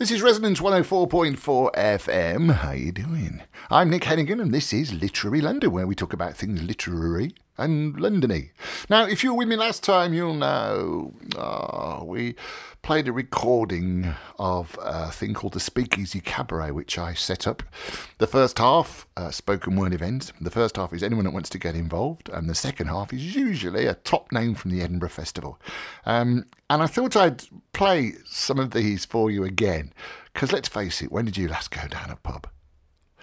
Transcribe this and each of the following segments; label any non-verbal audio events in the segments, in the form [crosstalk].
This is Resonance 104.4 FM. How you doing? I'm Nick Hennigan, and this is Literary London, where we talk about things literary and Londony. Now, if you were with me last time, you'll know oh, we played a recording of a thing called the Speakeasy Cabaret, which I set up. The first half, uh, spoken word event. The first half is anyone that wants to get involved, and the second half is usually a top name from the Edinburgh Festival. Um, and I thought I'd play some of these for you again, because let's face it, when did you last go down a pub?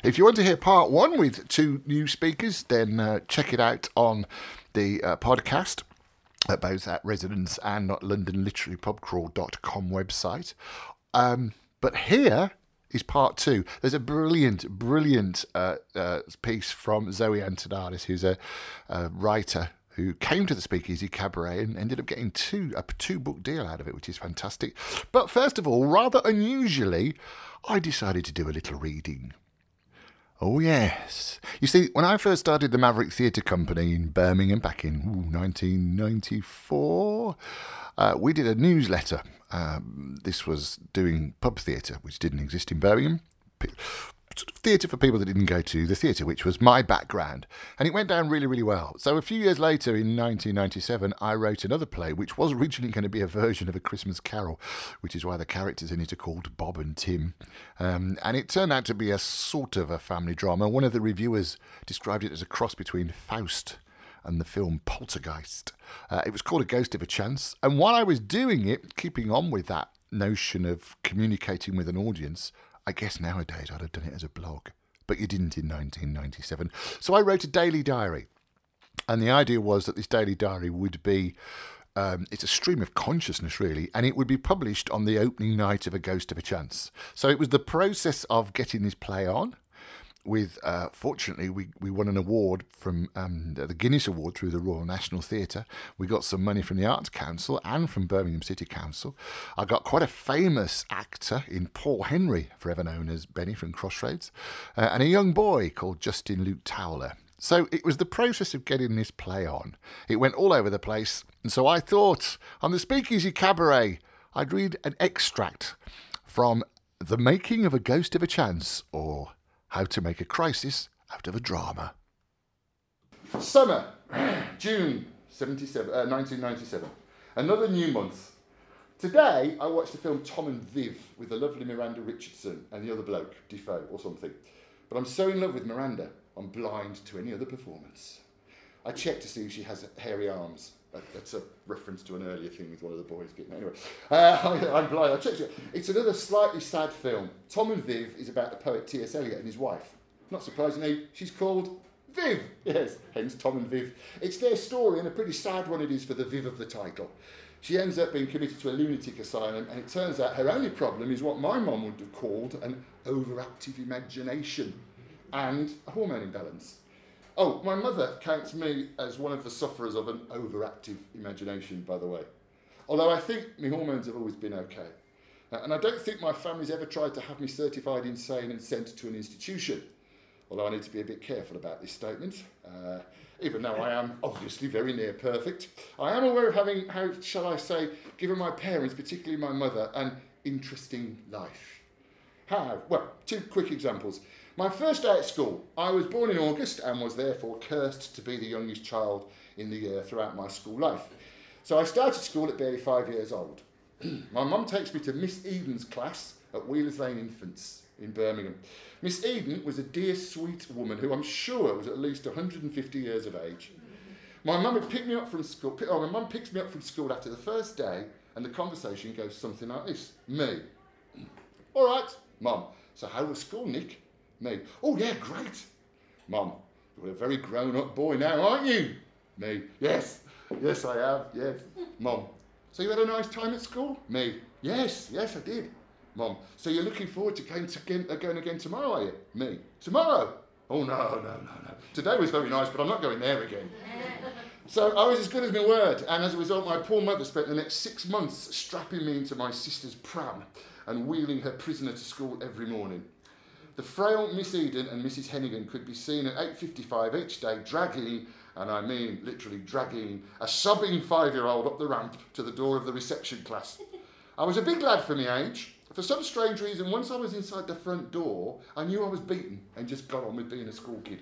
If you want to hear part one with two new speakers, then uh, check it out on the uh, podcast at both at Resonance and at LondonLiteraryPubCrawl.com website. Um, but here is part two. There's a brilliant, brilliant uh, uh, piece from Zoe Antoniades, who's a, a writer who came to the Speakeasy Cabaret and ended up getting two a two book deal out of it, which is fantastic. But first of all, rather unusually, I decided to do a little reading. Oh, yes. You see, when I first started the Maverick Theatre Company in Birmingham back in ooh, 1994, uh, we did a newsletter. Um, this was doing pub theatre, which didn't exist in Birmingham sort of theatre for people that didn't go to the theatre, which was my background. And it went down really, really well. So a few years later, in 1997, I wrote another play, which was originally going to be a version of A Christmas Carol, which is why the characters in it are called Bob and Tim. Um, and it turned out to be a sort of a family drama. One of the reviewers described it as a cross between Faust and the film Poltergeist. Uh, it was called A Ghost of a Chance. And while I was doing it, keeping on with that notion of communicating with an audience, I guess nowadays I'd have done it as a blog, but you didn't in 1997. So I wrote a daily diary. And the idea was that this daily diary would be um, it's a stream of consciousness, really, and it would be published on the opening night of A Ghost of a Chance. So it was the process of getting this play on, with uh, fortunately we, we won an award from um, the Guinness Award through the Royal National Theatre. We got some money from the Arts Council and from Birmingham City Council. I got quite a famous actor in Paul Henry, forever known as Benny from Crossroads, uh, and a young boy called Justin Luke Towler. So it was the process of getting this play on. It went all over the place, and so I thought on the Speakeasy Cabaret I'd read an extract from The Making of a Ghost of a Chance, or how to Make a Crisis Out of a Drama. Summer, [clears throat] June 77, uh, 1997. Another new month. Today, I watched the film Tom and Viv with the lovely Miranda Richardson and the other bloke, Dafoe or something. But I'm so in love with Miranda, I'm blind to any other performance. I checked to see if she has hairy arms. That's a reference to an earlier thing with one of the boys getting. Anyway, uh, [laughs] I, am blind. I checked it. It's another slightly sad film. Tom and Viv is about the poet T.S. Eliot and his wife. Not surprisingly, she's called Viv. [laughs] Yes, hence Tom and Viv. It's their story, and a pretty sad one it is for the Viv of the title. She ends up being committed to a lunatic asylum, and it turns out her only problem is what my mum would have called an overactive imagination and a hormone imbalance. Oh, my mother counts me as one of the sufferers of an overactive imagination, by the way. Although I think my hormones have always been okay. Uh, and I don't think my family's ever tried to have me certified insane and sent to an institution. Although I need to be a bit careful about this statement. Uh, even though I am obviously very near perfect, I am aware of having, how shall I say, given my parents, particularly my mother, an interesting life. How? Well, two quick examples. My first day at school, I was born in August and was therefore cursed to be the youngest child in the year throughout my school life. So I started school at barely five years old. [clears throat] my mum takes me to Miss Eden's class at Wheelers Lane Infants in Birmingham. Miss Eden was a dear, sweet woman who I'm sure was at least 150 years of age. My mum would pick me up from school. Oh, my mum picks me up from school after the first day, and the conversation goes something like this: Me, [clears throat] all right, mum. So how was school, Nick? Me. Oh, yeah, great. Mum, you're a very grown up boy now, aren't you? Me. Yes. Yes, I have. Yes. Mum. So you had a nice time at school? Me. Yes, yes, I did. Mum. So you're looking forward to going, to again, uh, going again tomorrow, are you? Me. Tomorrow? Oh, no, no, no, no. Today was very nice, but I'm not going there again. [laughs] So I was as good as my word, and as a result, my poor mother spent the next six months strapping me into my sister's pram and wheeling her prisoner to school every morning. The frail Miss Eden and Mrs. Hennigan could be seen at 8.55 each day dragging, and I mean literally dragging, a sobbing five-year-old up the ramp to the door of the reception class. I was a big lad for my age, For some strange reason, once I was inside the front door, I knew I was beaten and just got on with being a school kid.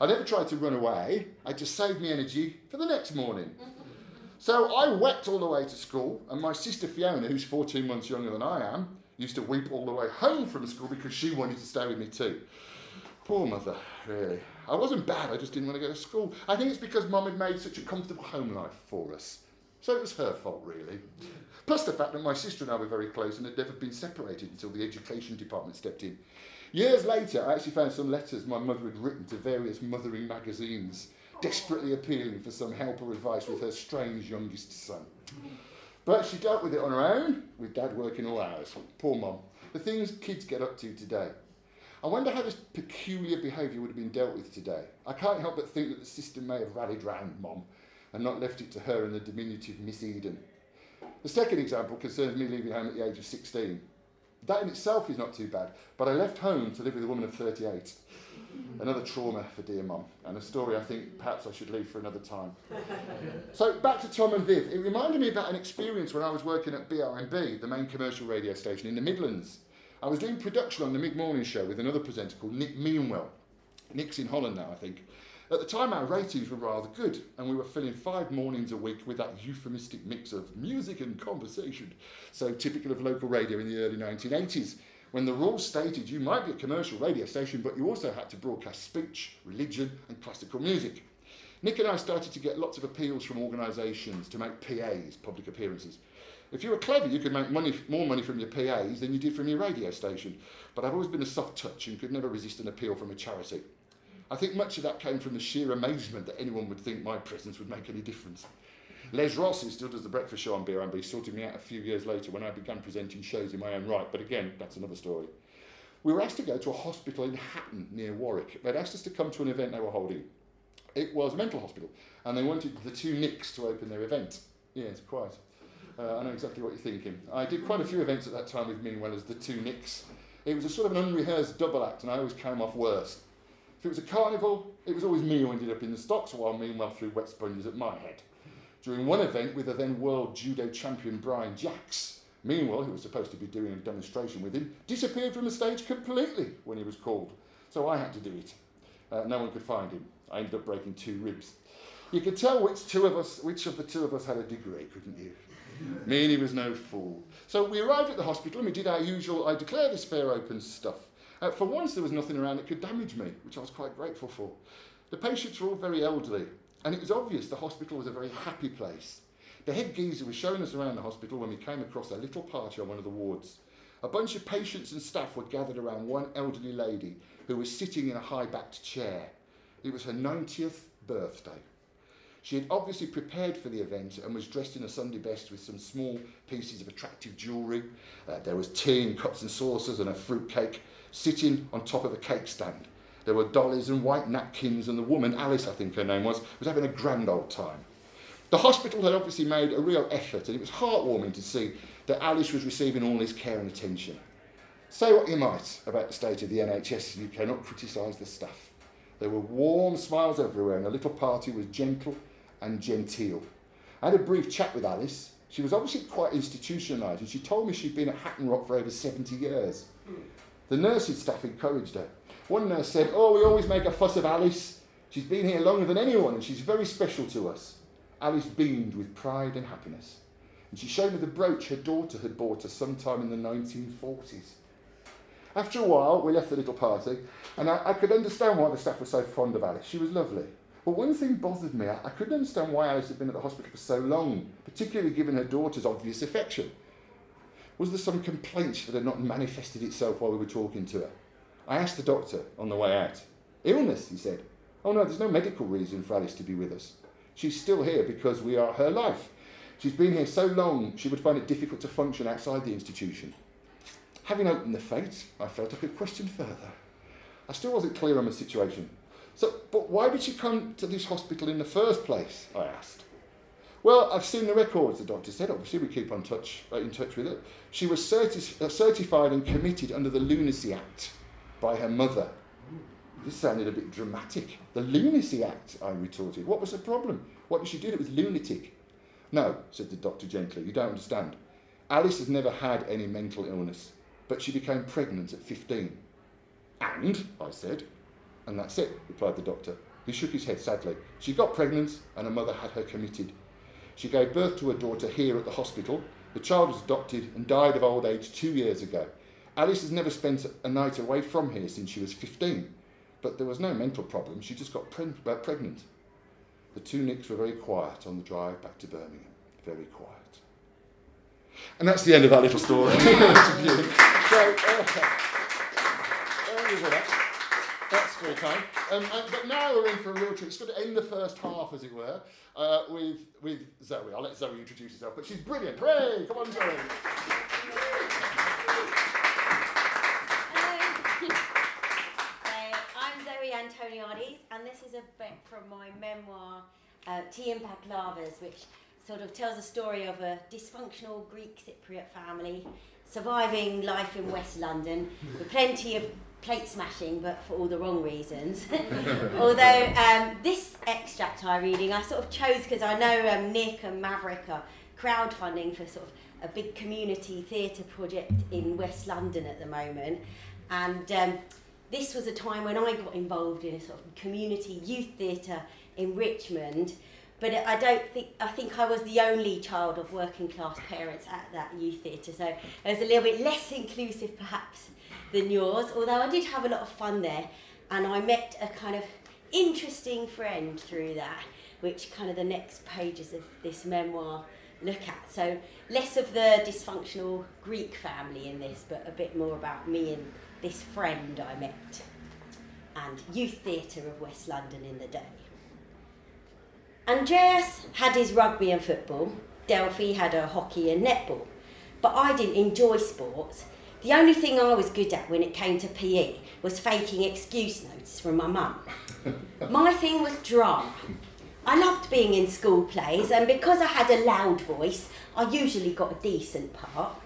I never tried to run away, I just saved me energy for the next morning. So I wept all the way to school, and my sister Fiona, who's 14 months younger than I am, used to weep all the way home from school because she wanted to stay with me too. Poor mother, really. I wasn't bad, I just didn't want to go to school. I think it's because mum had made such a comfortable home life for us. So it was her fault, really. Plus the fact that my sister and I were very close and had never been separated until the education department stepped in. Years later, I actually found some letters my mother had written to various mothering magazines, desperately appealing for some help or advice with her strange youngest son. But she dealt with it on her own, with dad working all hours. Poor mum. The things kids get up to today. I wonder how this peculiar behaviour would have been dealt with today. I can't help but think that the system may have rallied round mum and not left it to her and the diminutive Miss Eden. The second example concerns me leaving home at the age of 16. That in itself is not too bad, but I left home to live with a woman of 38. Another trauma for dear mum, and a story I think perhaps I should leave for another time. [laughs] so back to Tom and Viv. It reminded me about an experience when I was working at BRMB, the main commercial radio station in the Midlands. I was doing production on the mid morning show with another presenter called Nick Meanwell. Nick's in Holland now, I think. At the time, our ratings were rather good, and we were filling five mornings a week with that euphemistic mix of music and conversation, so typical of local radio in the early 1980s, when the rules stated you might be a commercial radio station, but you also had to broadcast speech, religion, and classical music. Nick and I started to get lots of appeals from organisations to make PAs, public appearances. If you were clever, you could make money, more money from your PAs than you did from your radio station. But I've always been a soft touch and could never resist an appeal from a charity. I think much of that came from the sheer amazement that anyone would think my presence would make any difference. Les Ross, who still does the breakfast show on BRMB, sorted me out a few years later when I began presenting shows in my own right, but again, that's another story. We were asked to go to a hospital in Hatton near Warwick. They'd asked us to come to an event they were holding. It was a mental hospital, and they wanted the two Nicks to open their event. It's quite. Uh, I know exactly what you're thinking. I did quite a few events at that time with Meanwell as the two Nicks. It was a sort of an unrehearsed double act, and I always came off worst. If it was a carnival, it was always me who ended up in the stocks, while Meanwell threw wet sponges at my head. During one event with the then world judo champion Brian Jacks, Meanwell, who was supposed to be doing a demonstration with him, disappeared from the stage completely when he was called. So I had to do it. Uh, no one could find him. I ended up breaking two ribs. You could tell which two of us, which of the two of us had a degree, couldn't you? [laughs] Me and he was no fool. So we arrived at the hospital and we did our usual I declare this fair open stuff. Uh, for once, there was nothing around that could damage me, which I was quite grateful for. The patients were all very elderly, and it was obvious the hospital was a very happy place. The head geezer was showing us around the hospital when we came across a little party on one of the wards. A bunch of patients and staff were gathered around one elderly lady who was sitting in a high backed chair. It was her 90th birthday. She had obviously prepared for the event and was dressed in a Sunday best with some small pieces of attractive jewellery. Uh, there was tea and cups and saucers and a fruit cake sitting on top of a cake stand. There were dollies and white napkins, and the woman, Alice I think her name was, was having a grand old time. The hospital had obviously made a real effort, and it was heartwarming to see that Alice was receiving all this care and attention. Say what you might about the state of the NHS, you cannot criticise the staff. There were warm smiles everywhere, and the little party was gentle and genteel. I had a brief chat with Alice. She was obviously quite institutionalised, and she told me she'd been at Hatton Rock for over 70 years. The nursing staff encouraged her. One nurse said, Oh, we always make a fuss of Alice. She's been here longer than anyone, and she's very special to us. Alice beamed with pride and happiness. And she showed me the brooch her daughter had bought her sometime in the 1940s. After a while, we left the little party, and I, I could understand why the staff were so fond of Alice. She was lovely. But one thing bothered me. I, I couldn't understand why Alice had been at the hospital for so long, particularly given her daughter's obvious affection. Was there some complaint that had not manifested itself while we were talking to her? I asked the doctor on the way out. Illness, he said. Oh no, there's no medical reason for Alice to be with us. She's still here because we are her life. She's been here so long she would find it difficult to function outside the institution. Having opened the fate, I felt I could question further. I still wasn't clear on the situation. So, but why did she come to this hospital in the first place? I asked. Well, I've seen the records, the doctor said. Obviously, we keep on touch, uh, in touch with it. She was certi- uh, certified and committed under the Lunacy Act by her mother. This sounded a bit dramatic. The Lunacy Act, I retorted. What was the problem? What did she do that was lunatic? No, said the doctor gently. You don't understand. Alice has never had any mental illness. but she became pregnant at 15. And, I said, and that's it, replied the doctor. He shook his head sadly. She got pregnant, and her mother had her committed. She gave birth to a daughter here at the hospital. The child was adopted and died of old age two years ago. Alice has never spent a night away from here since she was 15, but there was no mental problem. She just got pre- uh, pregnant. The two Nicks were very quiet on the drive back to Birmingham. Very quiet. And that's the end of that little story. [laughs] so, uh, that's very kind. Um, uh, but now we're in for a real treat. It's going to end the first half, as it were, uh, with, with Zoe. I'll let Zoe introduce herself, but she's brilliant. Hooray! Come on, Zoe. And this is a bit from my memoir, uh, Tea and Baklavas, which sort of tells a story of a dysfunctional Greek Cypriot family surviving life in West London [laughs] with plenty of plate smashing, but for all the wrong reasons. [laughs] [laughs] Although um, this extract I'm reading, I sort of chose because I know um, Nick and Maverick are crowdfunding for sort of a big community theatre project in West London at the moment, and um, this was a time when I got involved in a sort of community youth theatre in Richmond. But I don't think I think I was the only child of working class parents at that youth theatre, so it was a little bit less inclusive perhaps than yours. Although I did have a lot of fun there, and I met a kind of interesting friend through that, which kind of the next pages of this memoir look at. So less of the dysfunctional Greek family in this, but a bit more about me and this friend I met, and Youth Theatre of West London in the day. Andreas had his rugby and football, Delphi had her hockey and netball, but I didn't enjoy sports. The only thing I was good at when it came to PE was faking excuse notes from my mum. [laughs] my thing was drama. I loved being in school plays, and because I had a loud voice, I usually got a decent part.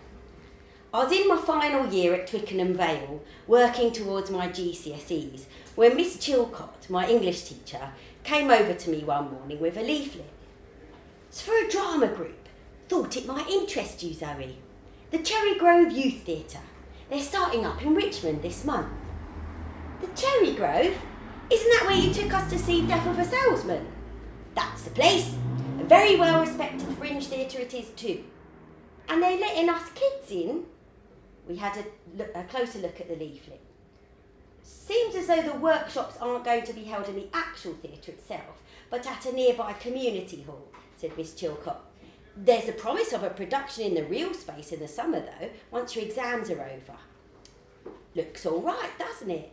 I was in my final year at Twickenham Vale, working towards my GCSEs, when Miss Chilcott, my English teacher, came over to me one morning with a leaflet. It's for a drama group. Thought it might interest you, Zoe. The Cherry Grove Youth Theatre. They're starting up in Richmond this month. The Cherry Grove? Isn't that where you took us to see Death of a Salesman? That's the place. A very well respected fringe theatre it is too. And they're letting us kids in we had a, look, a closer look at the leaflet. Seems as though the workshops aren't going to be held in the actual theatre itself, but at a nearby community hall, said Miss Chilcott. There's a promise of a production in the real space in the summer, though, once your exams are over. Looks all right, doesn't it?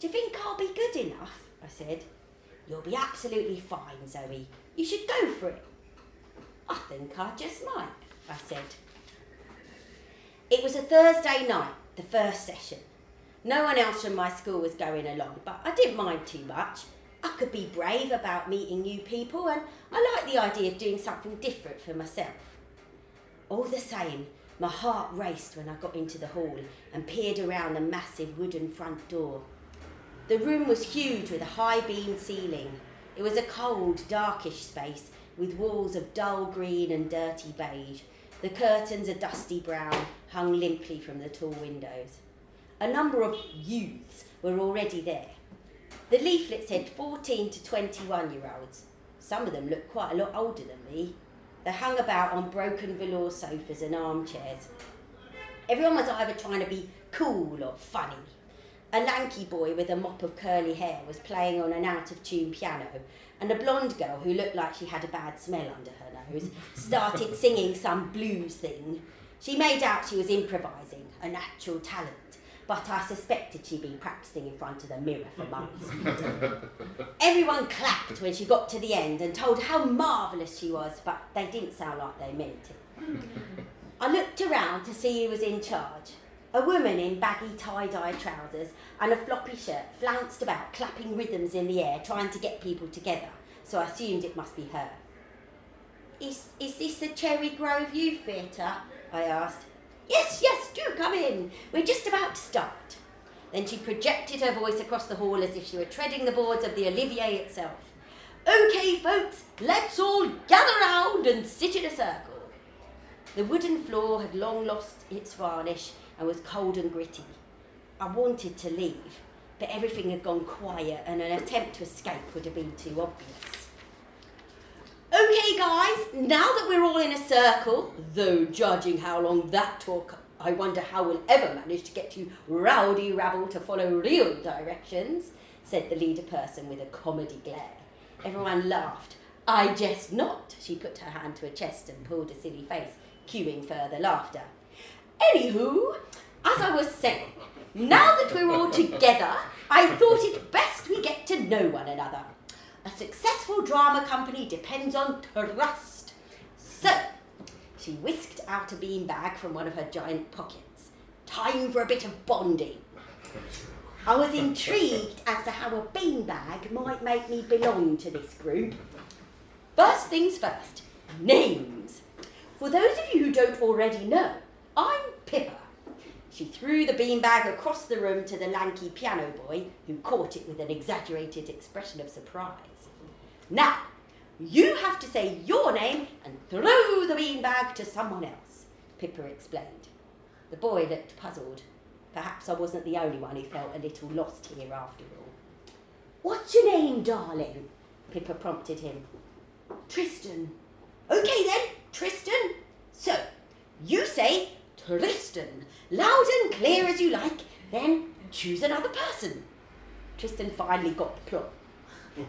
Do you think I'll be good enough? I said. You'll be absolutely fine, Zoe. You should go for it. I think I just might, I said. It was a Thursday night, the first session. No one else from my school was going along, but I didn't mind too much. I could be brave about meeting new people, and I liked the idea of doing something different for myself. All the same, my heart raced when I got into the hall and peered around the massive wooden front door. The room was huge with a high beamed ceiling. It was a cold, darkish space with walls of dull green and dirty beige, the curtains a dusty brown, hung limply from the tall windows. A number of youths were already there. The leaflet said 14 to 21 year olds. Some of them looked quite a lot older than me. They hung about on broken velour sofas and armchairs. Everyone was either trying to be cool or funny. A lanky boy with a mop of curly hair was playing on an out of tune piano, and a blonde girl who looked like she had a bad smell under her nose started singing some blues thing. She made out she was improvising, a natural talent, but I suspected she'd been practicing in front of the mirror for months. [laughs] Everyone clapped when she got to the end and told how marvellous she was, but they didn't sound like they meant it. I looked around to see who was in charge. A woman in baggy tie-dye trousers and a floppy shirt flounced about, clapping rhythms in the air, trying to get people together, so I assumed it must be her. Is, is this the Cherry Grove Youth Theatre? I asked. Yes, yes, do come in. We're just about to start. Then she projected her voice across the hall as if she were treading the boards of the Olivier itself. Okay, folks, let's all gather round and sit in a circle. The wooden floor had long lost its varnish, and was cold and gritty. I wanted to leave, but everything had gone quiet and an attempt to escape would have been too obvious. Okay, guys, now that we're all in a circle, though judging how long that took, I wonder how we'll ever manage to get you rowdy rabble to follow real directions, said the leader person with a comedy glare. Everyone laughed. I jest not. She put her hand to her chest and pulled a silly face, cueing further laughter. Anywho, as I was saying, now that we're all together, I thought it best we get to know one another. A successful drama company depends on trust. So, she whisked out a beanbag from one of her giant pockets. Time for a bit of bonding. I was intrigued as to how a beanbag might make me belong to this group. First things first, names. For those of you who don't already know, I'm Pippa. She threw the beanbag across the room to the lanky piano boy, who caught it with an exaggerated expression of surprise. Now, you have to say your name and throw the beanbag to someone else, Pippa explained. The boy looked puzzled. Perhaps I wasn't the only one who felt a little lost here after all. What's your name, darling? Pippa prompted him. Tristan. Okay then, Tristan. So, you say Tristan, loud and clear as you like, then choose another person. Tristan finally got the plot. [laughs]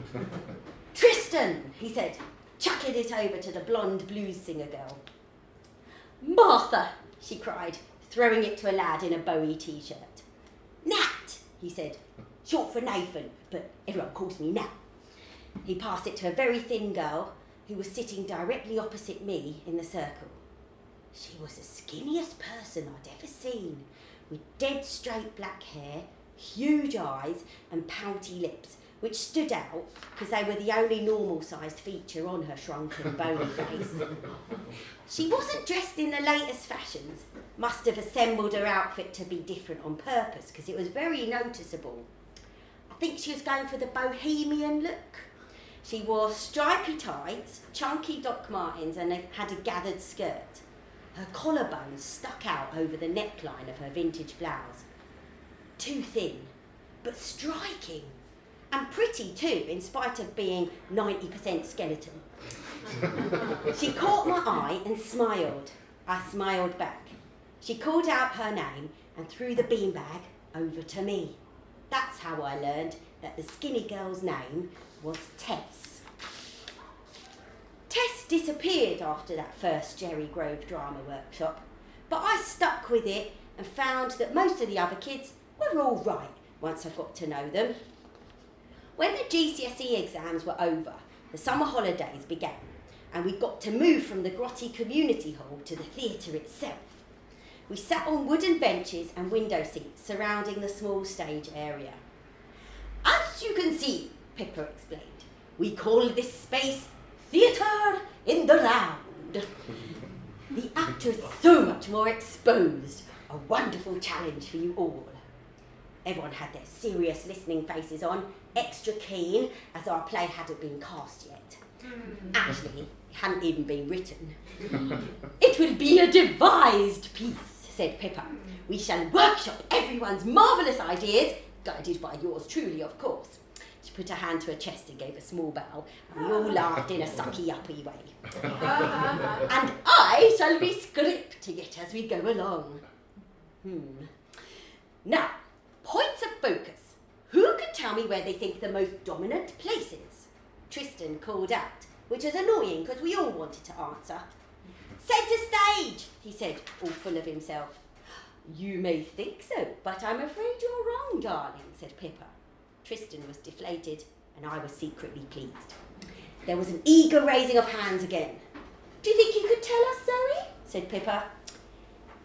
Tristan, he said, chucking it over to the blonde blues singer girl. Martha, she cried, throwing it to a lad in a Bowie t shirt. Nat, he said, short for Nathan, but everyone calls me Nat. He passed it to a very thin girl who was sitting directly opposite me in the circle. She was the skinniest person I'd ever seen, with dead straight black hair, huge eyes, and pouty lips, which stood out because they were the only normal sized feature on her shrunken, bony [laughs] face. She wasn't dressed in the latest fashions, must have assembled her outfit to be different on purpose because it was very noticeable. I think she was going for the bohemian look. She wore stripy tights, chunky Doc Martens, and had a gathered skirt. Her collarbone stuck out over the neckline of her vintage blouse. Too thin, but striking. And pretty too, in spite of being 90% skeleton. [laughs] she caught my eye and smiled. I smiled back. She called out her name and threw the beanbag over to me. That's how I learned that the skinny girl's name was Tess. Tess disappeared after that first Cherry Grove drama workshop, but I stuck with it and found that most of the other kids were all right once I got to know them. When the GCSE exams were over, the summer holidays began, and we got to move from the grotty community hall to the theatre itself. We sat on wooden benches and window seats surrounding the small stage area. As you can see, Pippa explained, we call this space Theatre in the Round. The actors so much more exposed. A wonderful challenge for you all. Everyone had their serious listening faces on, extra keen, as our play hadn't been cast yet. Mm. Actually, it hadn't even been written. it will be a devised piece, said Pippa. We shall workshop everyone's marvellous ideas, guided by yours truly, of course. She put her hand to her chest and gave a small bow, and we all laughed in a sucky uppy way. [laughs] and I shall be scripting it as we go along. Hmm. Now, points of focus. Who can tell me where they think the most dominant place is? Tristan called out, which was annoying because we all wanted to answer. Centre stage, he said, all full of himself. You may think so, but I'm afraid you're wrong, darling, said Pippa. Tristan was deflated, and I was secretly pleased. There was an eager raising of hands again. Do you think you could tell us, Zoe? said Pippa.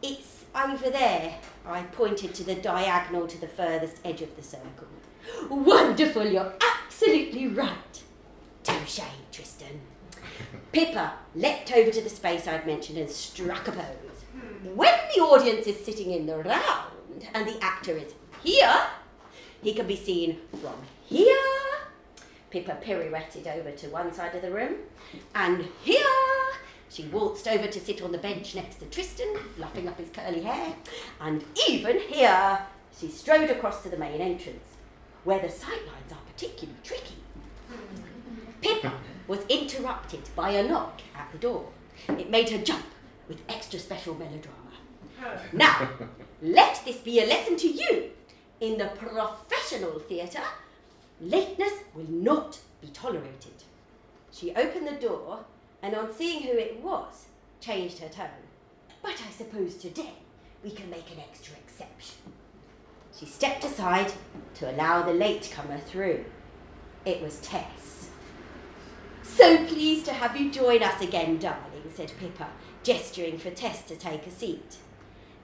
It's over there. I pointed to the diagonal to the furthest edge of the circle. Wonderful, you're absolutely right. Touche, Tristan. Pippa leapt over to the space I'd mentioned and struck a pose. When the audience is sitting in the round and the actor is here, he can be seen from here. Pippa pirouetted over to one side of the room, and here, She waltzed over to sit on the bench next to Tristan, fluffing up his curly hair, and even here she strode across to the main entrance, where the sightlines are particularly tricky. Pippa was interrupted by a knock at the door. It made her jump with extra special melodrama. Oh. Now, let this be a lesson to you. In the professional theatre, lateness will not be tolerated. She opened the door and, on seeing who it was, changed her tone. But I suppose today we can make an extra exception. She stepped aside to allow the latecomer through. It was Tess. So pleased to have you join us again, darling, said Pippa, gesturing for Tess to take a seat.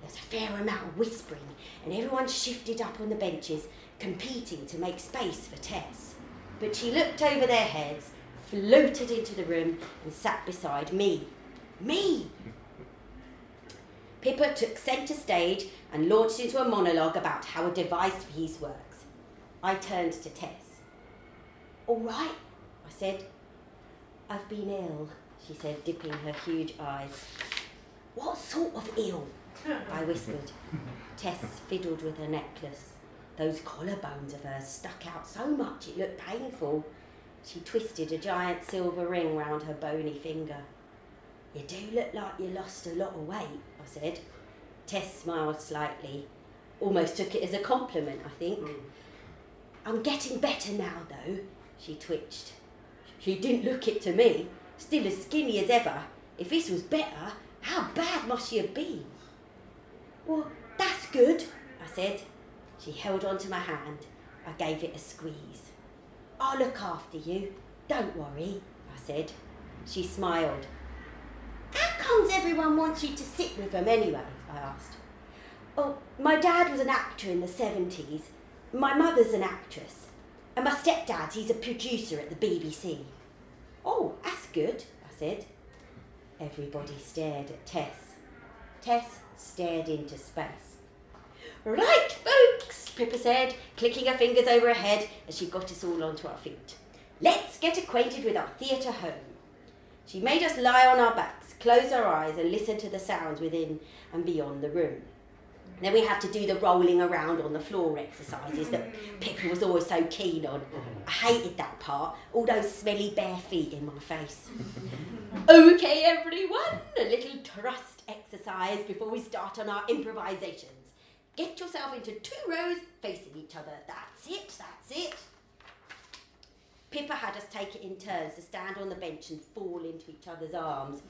There was a fair amount of whispering, and everyone shifted up on the benches, competing to make space for Tess. But she looked over their heads, floated into the room, and sat beside me. Me! Pippa took centre stage and launched into a monologue about how a device piece works. I turned to Tess. All right, I said. I've been ill, she said, dipping her huge eyes. What sort of ill? I whispered. Tess fiddled with her necklace. Those collarbones of hers stuck out so much it looked painful. She twisted a giant silver ring round her bony finger. You do look like you lost a lot of weight, I said. Tess smiled slightly. Almost took it as a compliment, I think. Hmm. I'm getting better now, though, she twitched. She didn't look it to me, still as skinny as ever. If this was better, how bad must she have been? Well, that's good, I said. She held on to my hand. I gave it a squeeze. I'll look after you. Don't worry, I said. She smiled. How comes everyone wants you to sit with them anyway? I asked. Oh, my dad was an actor in the 70s. My mother's an actress. And my stepdad, he's a producer at the BBC. Oh, that's good, I said. Everybody stared at Tess. Tess stared into space. Right, folks, Pippa said, clicking her fingers over her head as she got us all onto our feet. Let's get acquainted with our theatre home. She made us lie on our backs, close our eyes, and listen to the sounds within and beyond the room. Then we had to do the rolling around on the floor exercises that Pippa was always so keen on. I hated that part, all those smelly bare feet in my face. Okay, everyone, a little trust exercise before we start on our improvisations. Get yourself into two rows facing each other. That's it, that's it. Pippa had us take it in turns to stand on the bench and fall into each other's arms.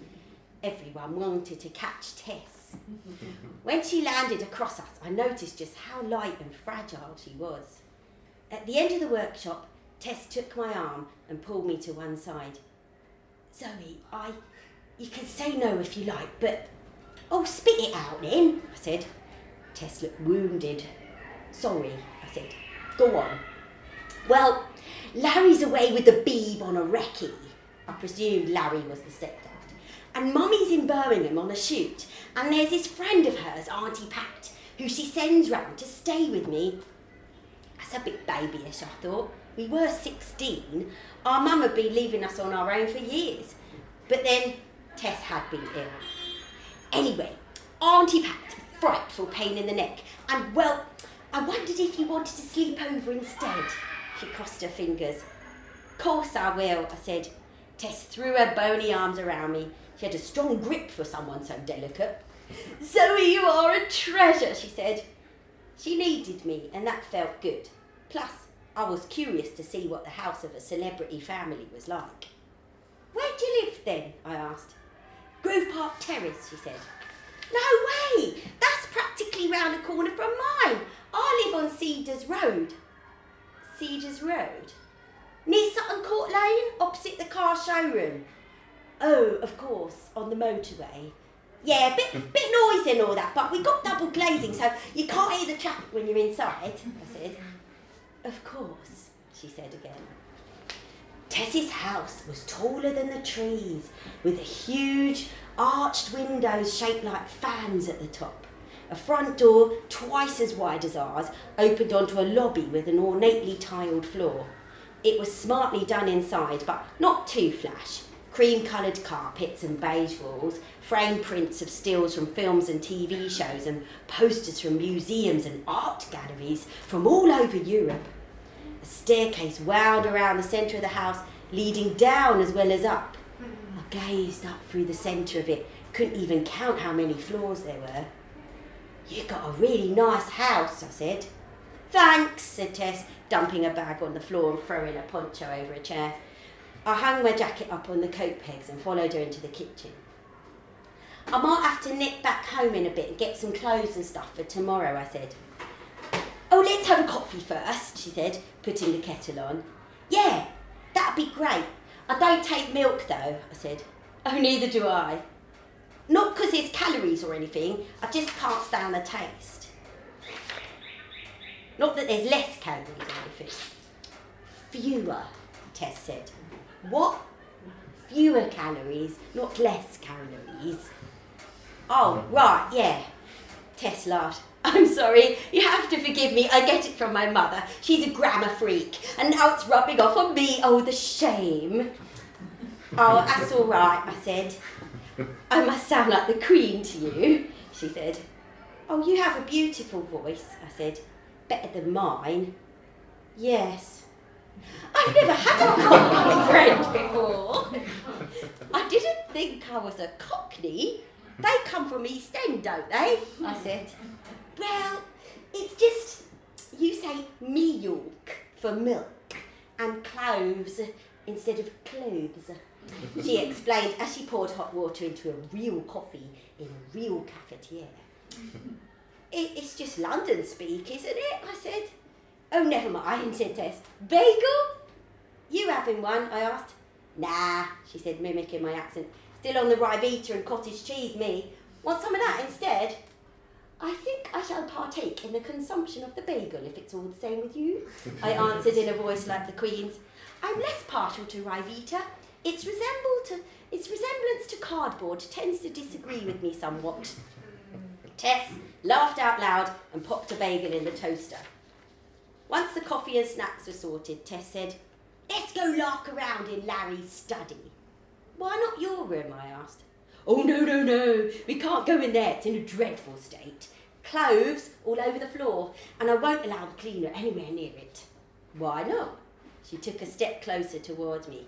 Everyone wanted to catch Tess. When she landed across us, I noticed just how light and fragile she was. At the end of the workshop, Tess took my arm and pulled me to one side. Zoe, I. You can say no if you like, but. Oh, spit it out then, I said. Tess looked wounded. Sorry, I said. Go on. Well, Larry's away with the beeb on a recce. I presumed Larry was the stepdad. And Mummy's in Birmingham on a shoot. And there's this friend of hers, Auntie Pat, who she sends round to stay with me. A bit babyish, I thought. We were 16. Our mum had been leaving us on our own for years. But then Tess had been ill. Anyway, Auntie Pat, frightful pain in the neck. And well, I wondered if you wanted to sleep over instead. She crossed her fingers. Course I will, I said. Tess threw her bony arms around me. She had a strong grip for someone so delicate. Zoe, you are a treasure, she said. She needed me, and that felt good. Plus, I was curious to see what the house of a celebrity family was like. Where do you live then? I asked. Grove Park Terrace, she said. No way! That's practically round the corner from mine. I live on Cedars Road. Cedars Road? Near Sutton Court Lane, opposite the car showroom. Oh, of course, on the motorway. Yeah, a bit bit noisy and all that, but we got double glazing, so you can't hear the traffic when you're inside. I said. Of course, she said again. Tess's house was taller than the trees, with huge arched windows shaped like fans at the top. A front door, twice as wide as ours, opened onto a lobby with an ornately tiled floor. It was smartly done inside, but not too flash. Cream coloured carpets and beige walls, framed prints of stills from films and TV shows, and posters from museums and art galleries from all over Europe. A staircase wound around the centre of the house, leading down as well as up. I gazed up through the centre of it, couldn't even count how many floors there were. "You've got a really nice house, I said. Thanks, said Tess, dumping a bag on the floor and throwing a poncho over a chair. I hung my jacket up on the coat pegs and followed her into the kitchen. I might have to nip back home in a bit and get some clothes and stuff for tomorrow, I said. Oh, let's have a coffee first, she said, putting the kettle on. Yeah, that'd be great. I don't take milk though, I said. Oh, neither do I. Not because there's calories or anything, I just can't stand the taste. Not that there's less calories or anything. Fewer, Tess said. What? Fewer calories, not less calories. Oh, right, yeah. Laughed. I'm sorry, you have to forgive me. I get it from my mother. She's a grammar freak. And now it's rubbing off on me. Oh, the shame. Oh, that's all right, I said. I must sound like the Queen to you, she said. Oh, you have a beautiful voice, I said. Better than mine. Yes. I've never had a Cockney friend before. I didn't think I was a Cockney. They come from East End, don't they? I said. Well, it's just you say me York for milk and cloves instead of clothes. She explained as she poured hot water into a real coffee in a real cafetiere. It, it's just London speak, isn't it? I said. Oh, never mind, I said Tess. Bagel? You having one? I asked. Nah, she said, mimicking my accent. Still on the Ryvita and cottage cheese, me. Want some of that instead? I think I shall partake in the consumption of the bagel if it's all the same with you. I [laughs] answered in a voice like the Queen's. I'm less partial to Ryvita. Its resemble to its resemblance to cardboard tends to disagree with me somewhat. [laughs] Tess laughed out loud and popped a bagel in the toaster. Once the coffee and snacks were sorted, Tess said, Let's go lark around in Larry's study. Why not your room? I asked. Oh, no, no, no. We can't go in there. It's in a dreadful state. Clothes all over the floor, and I won't allow the cleaner anywhere near it. Why not? She took a step closer towards me.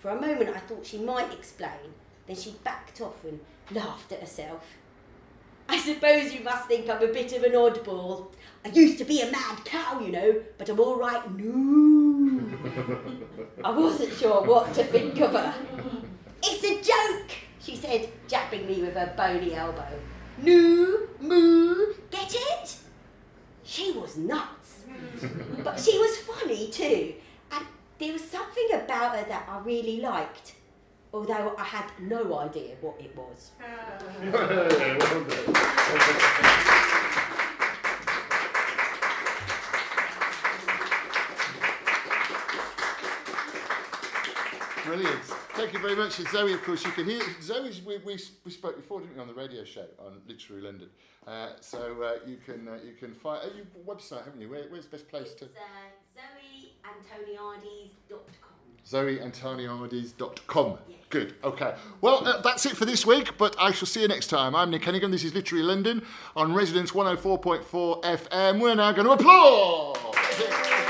For a moment I thought she might explain, then she backed off and laughed at herself. I suppose you must think I'm a bit of an oddball. I used to be a mad cow, you know, but I'm all right now. [laughs] I wasn't sure what to think of her. It's a joke, she said, jabbing me with her bony elbow. Moo, moo, get it? She was nuts. but she was funny too. And there was something about her that I really liked, although I had no idea what it was. [laughs] [laughs] Brilliant. Thank you very much. And Zoe, of course, you can hear. Zoe's, we, we, we spoke before, didn't we, on the radio show on Literary London. Uh, so uh, you can uh, you can find. Oh, you website, haven't you? Where, where's the best place to? It's uh, zoeantoniades.com. ZoeAntoniades.com. Yes. Good. Okay. Well, uh, that's it for this week, but I shall see you next time. I'm Nick Hennigan. This is Literary London on Resonance 104.4 FM. We're now going to applaud.